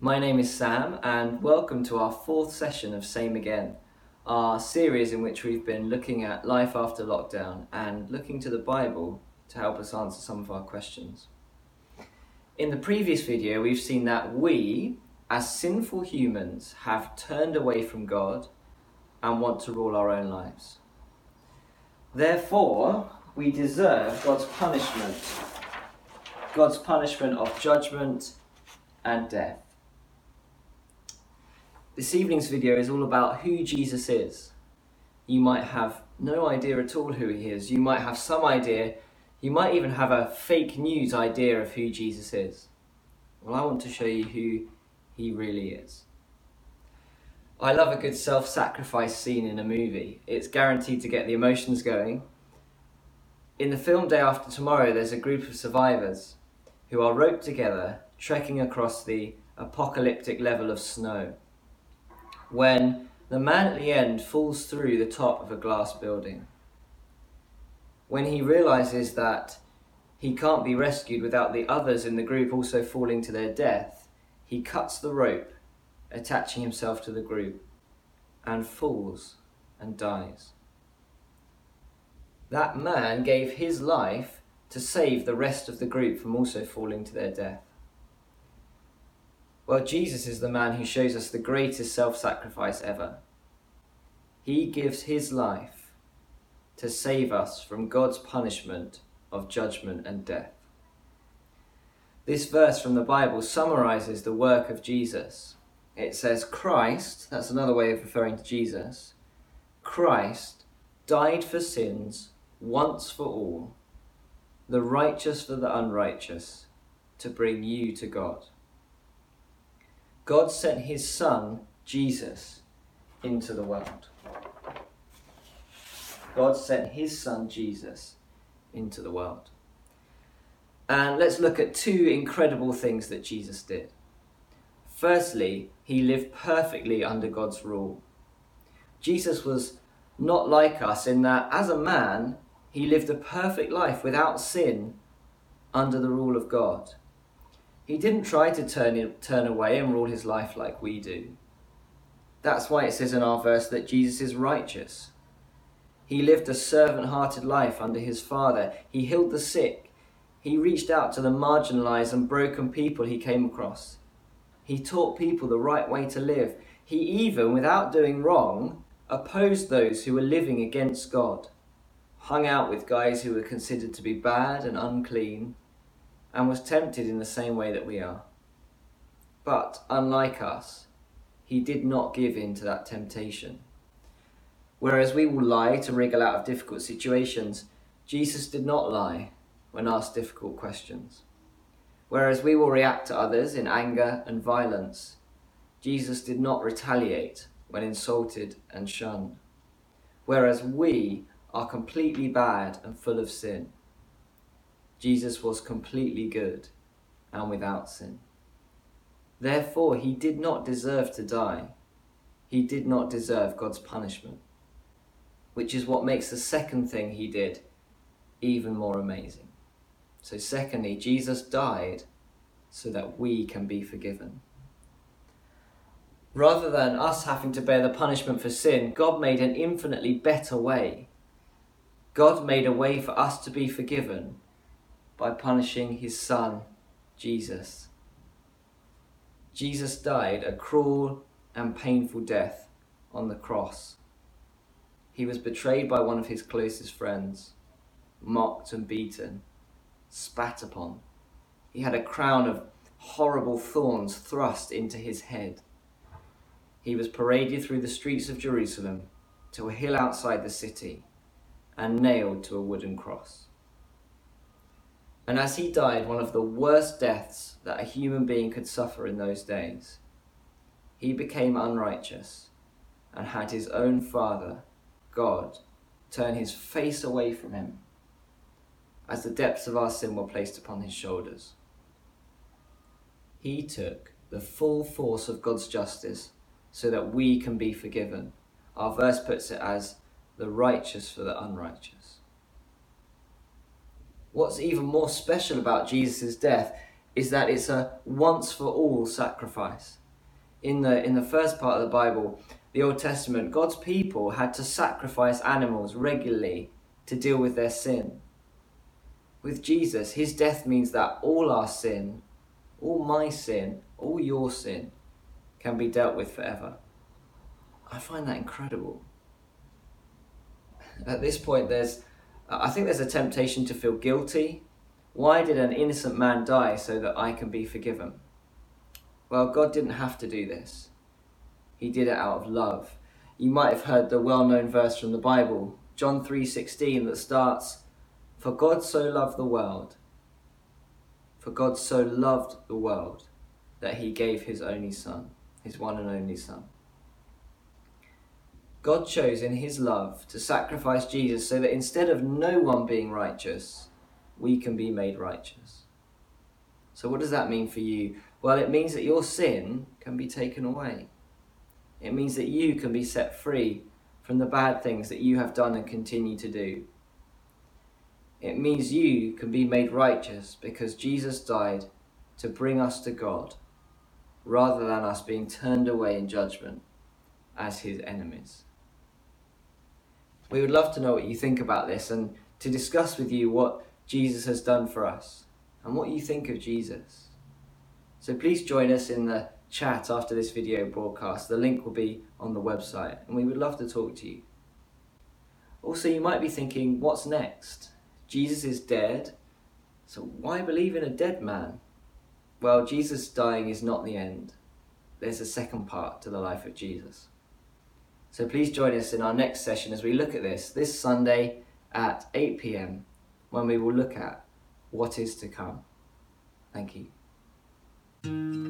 My name is Sam, and welcome to our fourth session of Same Again, our series in which we've been looking at life after lockdown and looking to the Bible to help us answer some of our questions. In the previous video, we've seen that we, as sinful humans, have turned away from God and want to rule our own lives. Therefore, we deserve God's punishment God's punishment of judgment and death. This evening's video is all about who Jesus is. You might have no idea at all who he is. You might have some idea. You might even have a fake news idea of who Jesus is. Well, I want to show you who he really is. I love a good self sacrifice scene in a movie. It's guaranteed to get the emotions going. In the film Day After Tomorrow, there's a group of survivors who are roped together, trekking across the apocalyptic level of snow when the man at the end falls through the top of a glass building. When he realizes that he can't be rescued without the others in the group also falling to their death, he cuts the rope, attaching himself to the group, and falls and dies. That man gave his life to save the rest of the group from also falling to their death. Well, Jesus is the man who shows us the greatest self sacrifice ever. He gives his life to save us from God's punishment of judgment and death. This verse from the Bible summarizes the work of Jesus. It says, Christ, that's another way of referring to Jesus, Christ died for sins once for all, the righteous for the unrighteous, to bring you to God. God sent his Son, Jesus, into the world. God sent his Son, Jesus, into the world. And let's look at two incredible things that Jesus did. Firstly, he lived perfectly under God's rule. Jesus was not like us in that, as a man, he lived a perfect life without sin under the rule of God. He didn't try to turn, turn away and rule his life like we do. That's why it says in our verse that Jesus is righteous. He lived a servant hearted life under his Father. He healed the sick. He reached out to the marginalized and broken people he came across. He taught people the right way to live. He even, without doing wrong, opposed those who were living against God, hung out with guys who were considered to be bad and unclean, and was tempted in the same way that we are. But, unlike us, he did not give in to that temptation. Whereas we will lie to wriggle out of difficult situations, Jesus did not lie when asked difficult questions. Whereas we will react to others in anger and violence, Jesus did not retaliate when insulted and shunned. Whereas we are completely bad and full of sin, Jesus was completely good and without sin. Therefore, he did not deserve to die. He did not deserve God's punishment, which is what makes the second thing he did even more amazing. So, secondly, Jesus died so that we can be forgiven. Rather than us having to bear the punishment for sin, God made an infinitely better way. God made a way for us to be forgiven by punishing his son, Jesus. Jesus died a cruel and painful death on the cross. He was betrayed by one of his closest friends, mocked and beaten, spat upon. He had a crown of horrible thorns thrust into his head. He was paraded through the streets of Jerusalem to a hill outside the city and nailed to a wooden cross. And as he died one of the worst deaths that a human being could suffer in those days, he became unrighteous and had his own Father, God, turn his face away from him as the depths of our sin were placed upon his shoulders. He took the full force of God's justice so that we can be forgiven. Our verse puts it as the righteous for the unrighteous. What's even more special about Jesus' death is that it's a once for all sacrifice. In the in the first part of the Bible, the Old Testament, God's people had to sacrifice animals regularly to deal with their sin. With Jesus, his death means that all our sin, all my sin, all your sin, can be dealt with forever. I find that incredible. At this point, there's, I think there's a temptation to feel guilty. Why did an innocent man die so that I can be forgiven? Well, God didn't have to do this. He did it out of love. You might have heard the well-known verse from the Bible, John 3:16 that starts, "For God so loved the world, for God so loved the world that he gave his only son, his one and only son." God chose in his love to sacrifice Jesus so that instead of no one being righteous, we can be made righteous. So, what does that mean for you? Well, it means that your sin can be taken away. It means that you can be set free from the bad things that you have done and continue to do. It means you can be made righteous because Jesus died to bring us to God rather than us being turned away in judgment as his enemies. We would love to know what you think about this and to discuss with you what Jesus has done for us and what you think of Jesus. So please join us in the chat after this video broadcast. The link will be on the website and we would love to talk to you. Also, you might be thinking, what's next? Jesus is dead, so why believe in a dead man? Well, Jesus dying is not the end. There's a second part to the life of Jesus. So please join us in our next session as we look at this this Sunday at 8 pm when we will look at what is to come. Thank you.